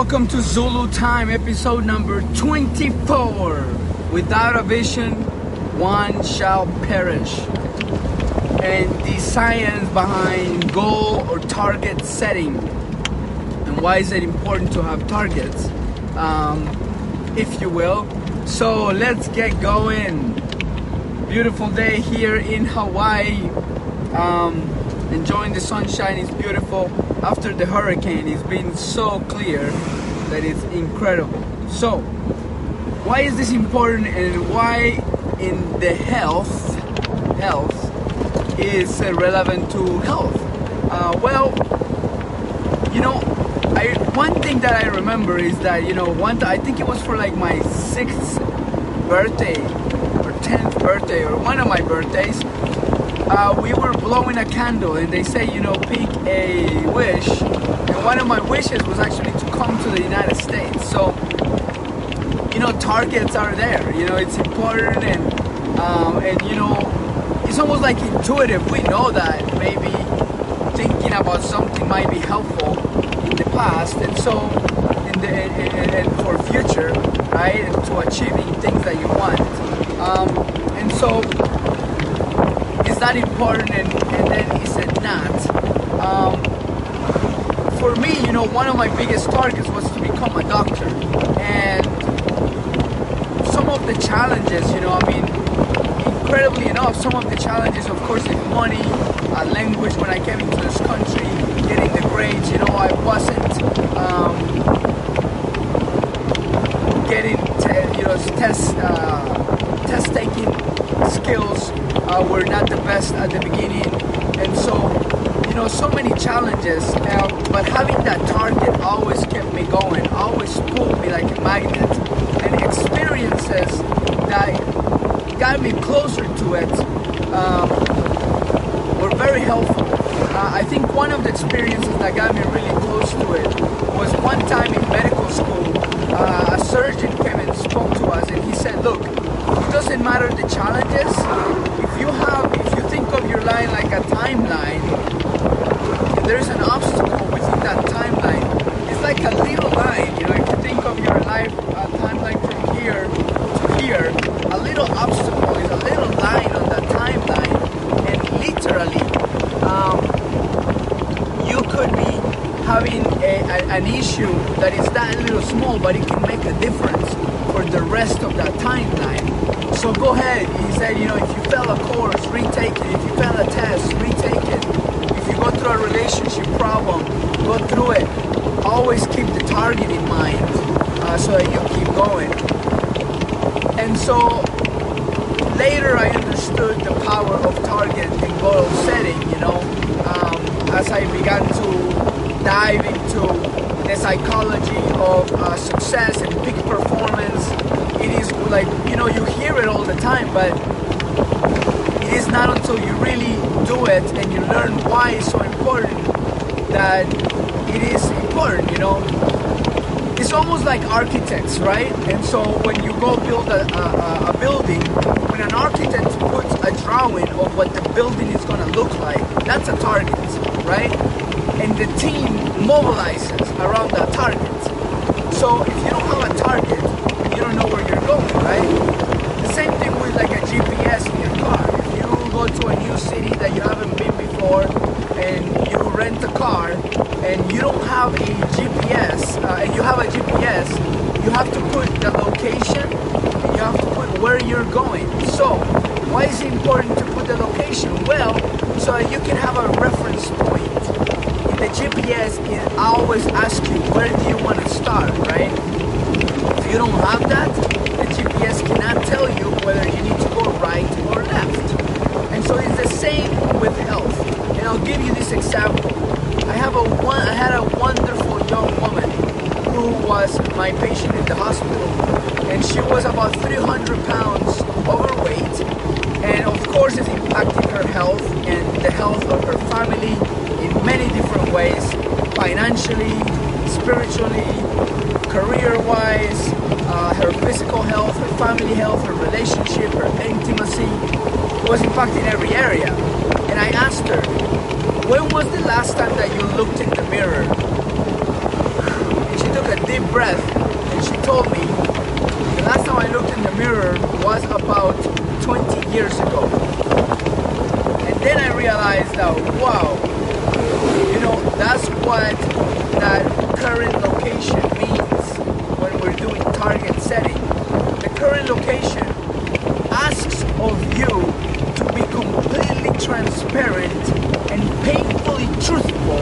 welcome to Zulu Time, episode number 24. Without a vision, one shall perish. And the science behind goal or target setting. And why is it important to have targets, um, if you will. So let's get going. Beautiful day here in Hawaii. Um, enjoying the sunshine, is beautiful after the hurricane it's been so clear that it's incredible. So why is this important and why in the health health is relevant to health? Uh, well you know I, one thing that I remember is that you know one I think it was for like my sixth birthday or tenth birthday or one of my birthdays uh, we were blowing a candle and they say, you know, pick a wish. And one of my wishes was actually to come to the United States. So, you know, targets are there. You know, it's important and, um, and you know, it's almost like intuitive. We know that maybe thinking about something might be helpful in the past. And so, in the, and, for future, right, and to achieving things that you want. Um, and so, that important and, and then is it not? Um, for me, you know, one of my biggest targets was to become a doctor. And some of the challenges, you know, I mean, incredibly enough, some of the challenges, of course, is money, uh, language when I came into this country, getting the grades, you know, I wasn't um, getting, te- you know, test, uh, test taking skills uh, were not the best at the beginning, and so you know so many challenges. Uh, but having that target always kept me going, always pulled me like a magnet, and experiences that got me closer to it um, were very helpful. Uh, I think one of the experiences that got me really close to it was one time in medical school. Uh, a surgeon came and spoke to us, and he said, "Look, it doesn't matter the challenges you have, if you think of your line like a timeline, if there's an obstacle within that timeline, it's like a little line. You know, if you think of your life a timeline from here to here, a little obstacle is a little line on that timeline, and literally, um, you could be having a, a, an issue that is that little small, but it can make a difference for the rest of that timeline. So go ahead. He said, you know, if you a course, retake it. If you fail a test, retake it. If you go through a relationship problem, go through it. Always keep the target in mind uh, so that you keep going. And so later I understood the power of target and goal setting, you know, um, as I began to dive into the psychology of uh, success and peak performance it is like you know you hear it all the time but it is not until you really do it and you learn why it's so important that it is important you know it's almost like architects right and so when you go build a, a, a building when an architect puts a drawing of what the building is going to look like that's a target right and the team mobilizes around that target so if you don't have a target you don't know where you're going, right? The same thing with like a GPS in your car. Go to a new city that you haven't been before and you rent a car and you don't have a GPS, uh, and you have a GPS, you have to put the location and you have to put where you're going. So, why is it important to put the location? Well, so you can have a reference point. In the GPS, it always asks you where do you want to start, right? If you don't have that, the GPS cannot tell you whether you need to go right or left. So it's the same with health. And I'll give you this example. I have a one I had a wonderful young woman who was my patient in the hospital and she was about 300 pounds overweight and of course it's impacting her health and the health of her family in many different ways financially spiritually career-wise, uh, her physical health, her family health, her relationship, her intimacy was in fact in every area. And I asked her, when was the last time that you looked in the mirror? And she took a deep breath and she told me the last time I looked in the mirror was about 20 years ago. And then I realized that, wow, you know, that's what that current location means when we're doing target setting. The current location asks of you completely transparent and painfully truthful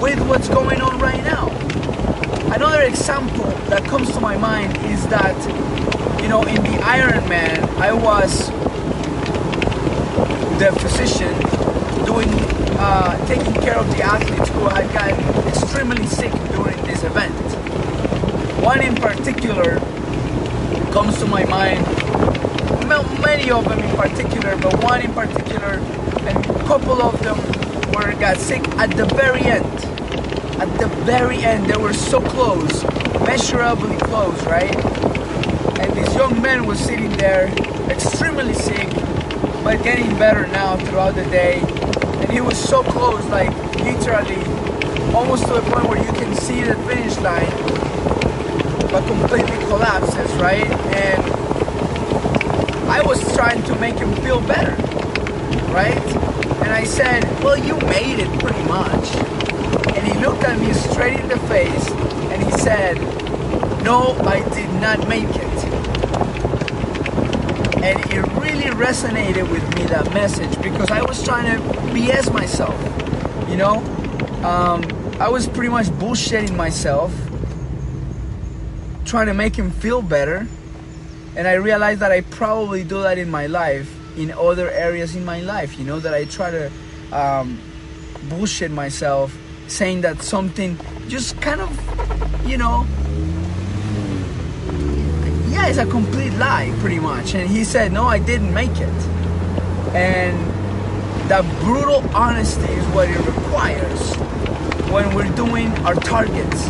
with what's going on right now. Another example that comes to my mind is that, you know, in the Ironman, I was the physician doing, uh, taking care of the athletes who had gotten extremely sick during this event. One in particular comes to my mind, many of them in particular, but one in particular, and a couple of them were got sick at the very end. At the very end, they were so close, measurably close, right? And this young man was sitting there, extremely sick, but getting better now throughout the day. And he was so close, like literally, almost to a point where you can see the finish line, but completely collapses, right? And I was trying to make him feel better, right? And I said, Well, you made it pretty much. And he looked at me straight in the face and he said, No, I did not make it. And it really resonated with me that message because I was trying to BS myself, you know? Um, I was pretty much bullshitting myself, trying to make him feel better. And I realized that I probably do that in my life, in other areas in my life, you know, that I try to um, bullshit myself, saying that something just kind of, you know, yeah, it's a complete lie, pretty much. And he said, no, I didn't make it. And that brutal honesty is what it requires when we're doing our targets.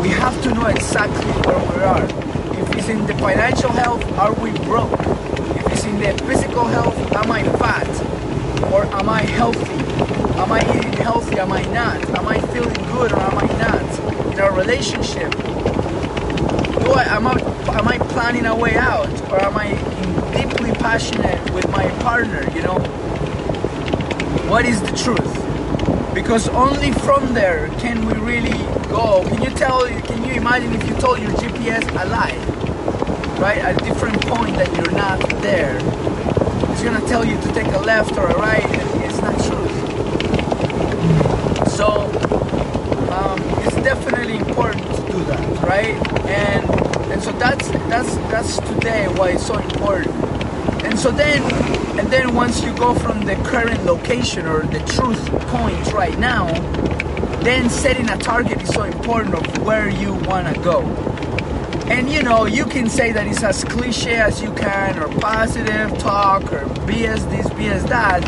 We have to know exactly where we are. If it's in the financial health, are we broke? If it's in the physical health, am I fat? Or am I healthy? Am I eating healthy? Am I not? Am I feeling good or am I not? In our relationship, do I am I am I planning a way out or am I deeply passionate with my partner? You know, what is the truth? Because only from there can we really go. Can you tell? Can you imagine if you told your GPS a lie, right? A different point that you're not there, it's gonna tell you to take a left or a right, and it's not true. So um, it's definitely important to do that, right? And and so that's that's that's today why it's so important. And so then and then once you go from the current location or the truth point right now, then setting a target is so important of where you wanna go. And you know, you can say that it's as cliche as you can, or positive talk, or BS this, BS that.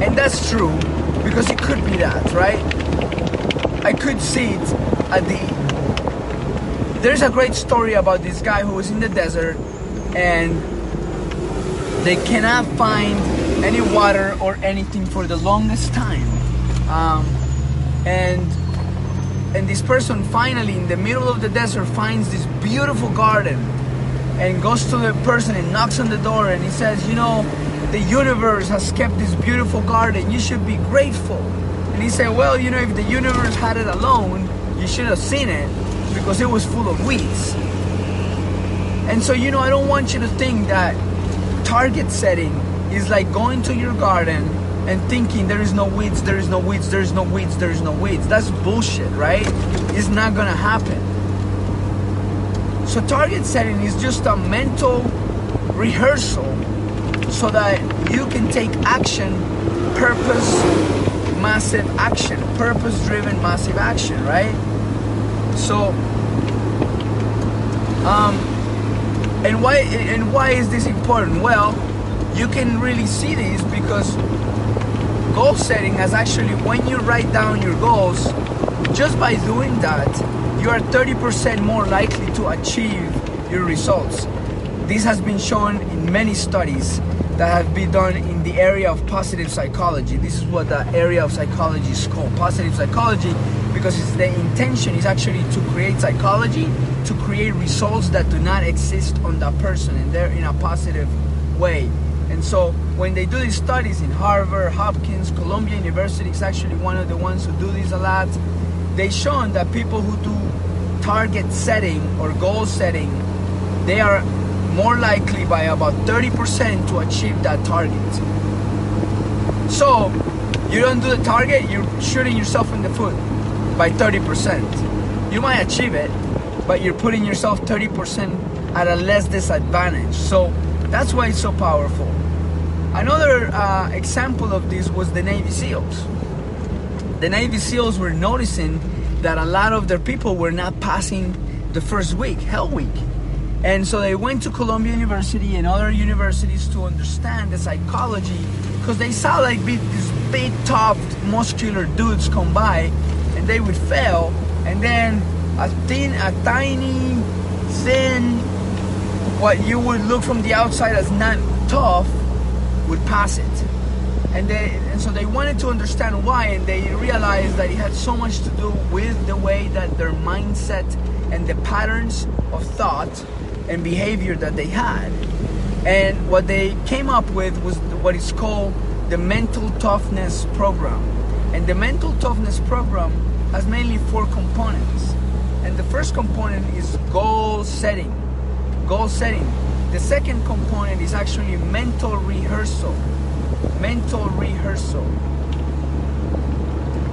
And that's true, because it could be that, right? I could see it at the. There's a great story about this guy who was in the desert and they cannot find any water or anything for the longest time. Um, and and this person finally in the middle of the desert finds this beautiful garden and goes to the person and knocks on the door and he says you know the universe has kept this beautiful garden. You should be grateful. And he said well you know if the universe had it alone you should have seen it because it was full of weeds. And so you know i don't want you to think that target setting is like going to your garden and thinking there is no weeds, there is no weeds, there is no weeds, there is no weeds. That's bullshit, right? It's not gonna happen. So target setting is just a mental rehearsal so that you can take action, purpose, massive action, purpose driven massive action, right? So um and why and why is this important? Well, you can really see this because goal setting has actually when you write down your goals just by doing that you are 30% more likely to achieve your results this has been shown in many studies that have been done in the area of positive psychology this is what the area of psychology is called positive psychology because it's the intention is actually to create psychology, to create results that do not exist on that person, and they're in a positive way. And so when they do these studies in Harvard, Hopkins, Columbia University is actually one of the ones who do this a lot. They shown that people who do target setting or goal setting, they are more likely by about 30% to achieve that target. So you don't do the target, you're shooting yourself in the foot by 30%. You might achieve it, but you're putting yourself 30% at a less disadvantage. So that's why it's so powerful. Another uh, example of this was the Navy SEALs. The Navy SEALs were noticing that a lot of their people were not passing the first week, Hell Week. And so they went to Columbia University and other universities to understand the psychology because they saw like big, these big, tough, muscular dudes come by and they would fail, and then a thin, a tiny, thin, what you would look from the outside as not tough would pass it. And they and so they wanted to understand why and they realized that it had so much to do with the way that their mindset and the patterns of thought and behavior that they had. And what they came up with was what is called the mental toughness program. And the mental toughness program has mainly four components. And the first component is goal setting. Goal setting. The second component is actually mental rehearsal. Mental rehearsal.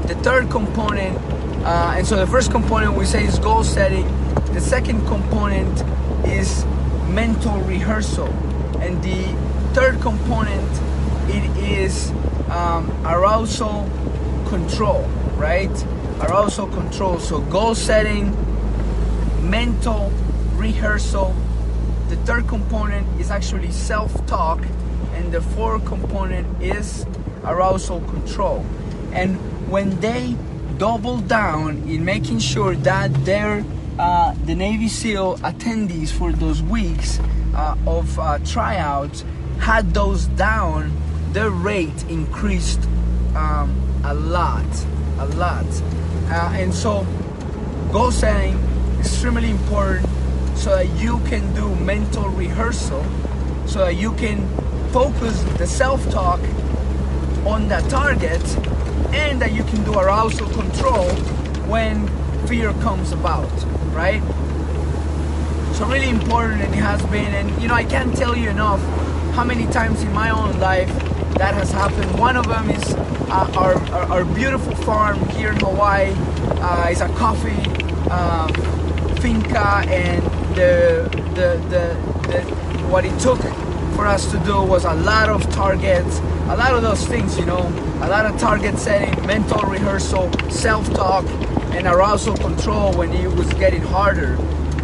The third component, uh, and so the first component we say is goal setting. The second component is mental rehearsal. And the third component, it is um, arousal control, right? Arousal control. So goal setting, mental rehearsal. The third component is actually self-talk, and the fourth component is arousal control. And when they double down in making sure that their uh, the Navy SEAL attendees for those weeks uh, of uh, tryouts had those down, their rate increased um, a lot, a lot. Uh, and so, goal setting extremely important so that you can do mental rehearsal, so that you can focus the self-talk on that target, and that you can do arousal control when fear comes about right? So really important and it has been and you know I can't tell you enough how many times in my own life that has happened. One of them is uh, our, our, our, beautiful farm here in Hawaii. Uh, it's a coffee um, finca and the, the, the, the, what it took for us to do was a lot of targets, a lot of those things, you know, a lot of target setting, mental rehearsal, self-talk, and arousal control when it was getting harder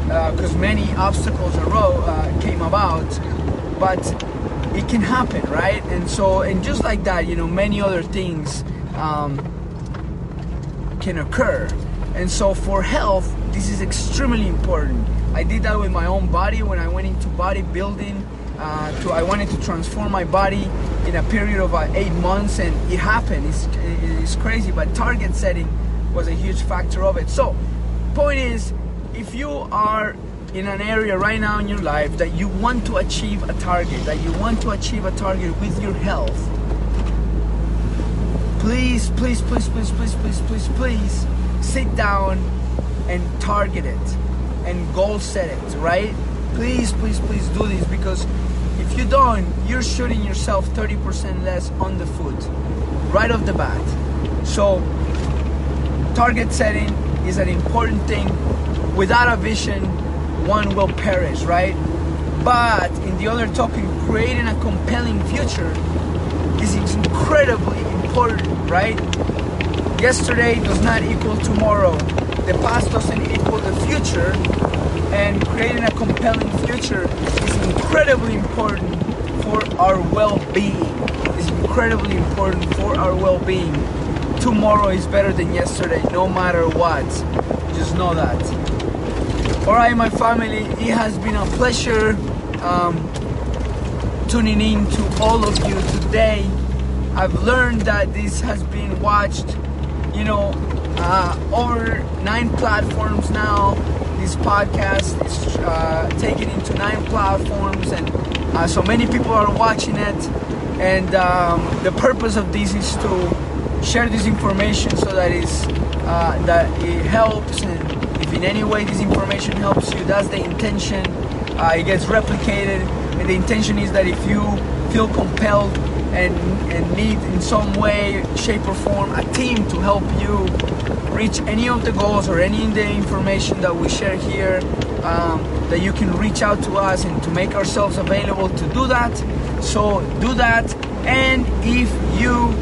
because uh, many obstacles arose, uh, came about but it can happen right? And so and just like that you know many other things um, can occur. And so for health this is extremely important i did that with my own body when i went into bodybuilding uh, to i wanted to transform my body in a period of uh, eight months and it happened it's, it's crazy but target setting was a huge factor of it. So, point is, if you are in an area right now in your life that you want to achieve a target, that you want to achieve a target with your health, please, please, please, please, please, please, please, please sit down and target it and goal it, right? Please, please, please do this because if you don't, you're shooting yourself 30% less on the foot right off the bat. So target setting is an important thing. Without a vision, one will perish, right? But in the other token, creating a compelling future is incredibly important, right? Yesterday does not equal tomorrow. The past doesn't the future. And creating a compelling future is incredibly important for our well-being. It's incredibly important for our well-being tomorrow is better than yesterday, no matter what. Just know that. Alright, my family, it has been a pleasure um, tuning in to all of you today. I've learned that this has been watched, you know, uh, over nine platforms now. This podcast is uh, taken into nine platforms, and uh, so many people are watching it. And um, the purpose of this is to share this information so that is uh, that it helps, and if in any way this information helps you, that's the intention. Uh, it gets replicated, and the intention is that if you feel compelled and, and need in some way, shape, or form a team to help you reach any of the goals or any of the information that we share here, um, that you can reach out to us and to make ourselves available to do that. So do that. And if you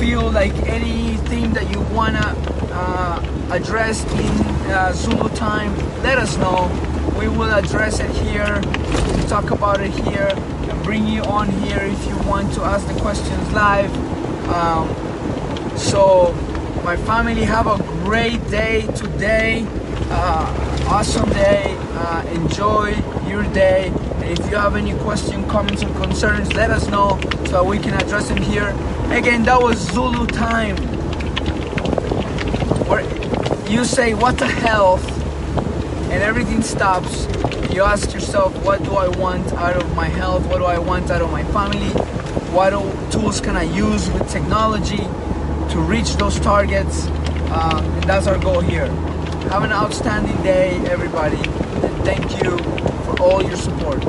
feel like anything that you wanna uh, address in uh, Zulu time, let us know. We will address it here, talk about it here, bring you on here if you want to ask the questions live. Um, so, my family, have a great day today. Uh, awesome day. Uh, enjoy your day. And if you have any question, comments, or concerns, let us know so we can address them here. Again, that was Zulu time. Where you say, What the hell? And everything stops. You ask yourself, What do I want out of my health? What do I want out of my family? What tools can I use with technology to reach those targets? Um, and that's our goal here. Have an outstanding day, everybody. And thank you for all your support.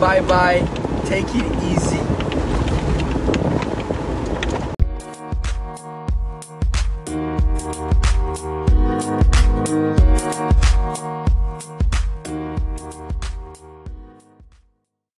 Bye bye. Take it easy.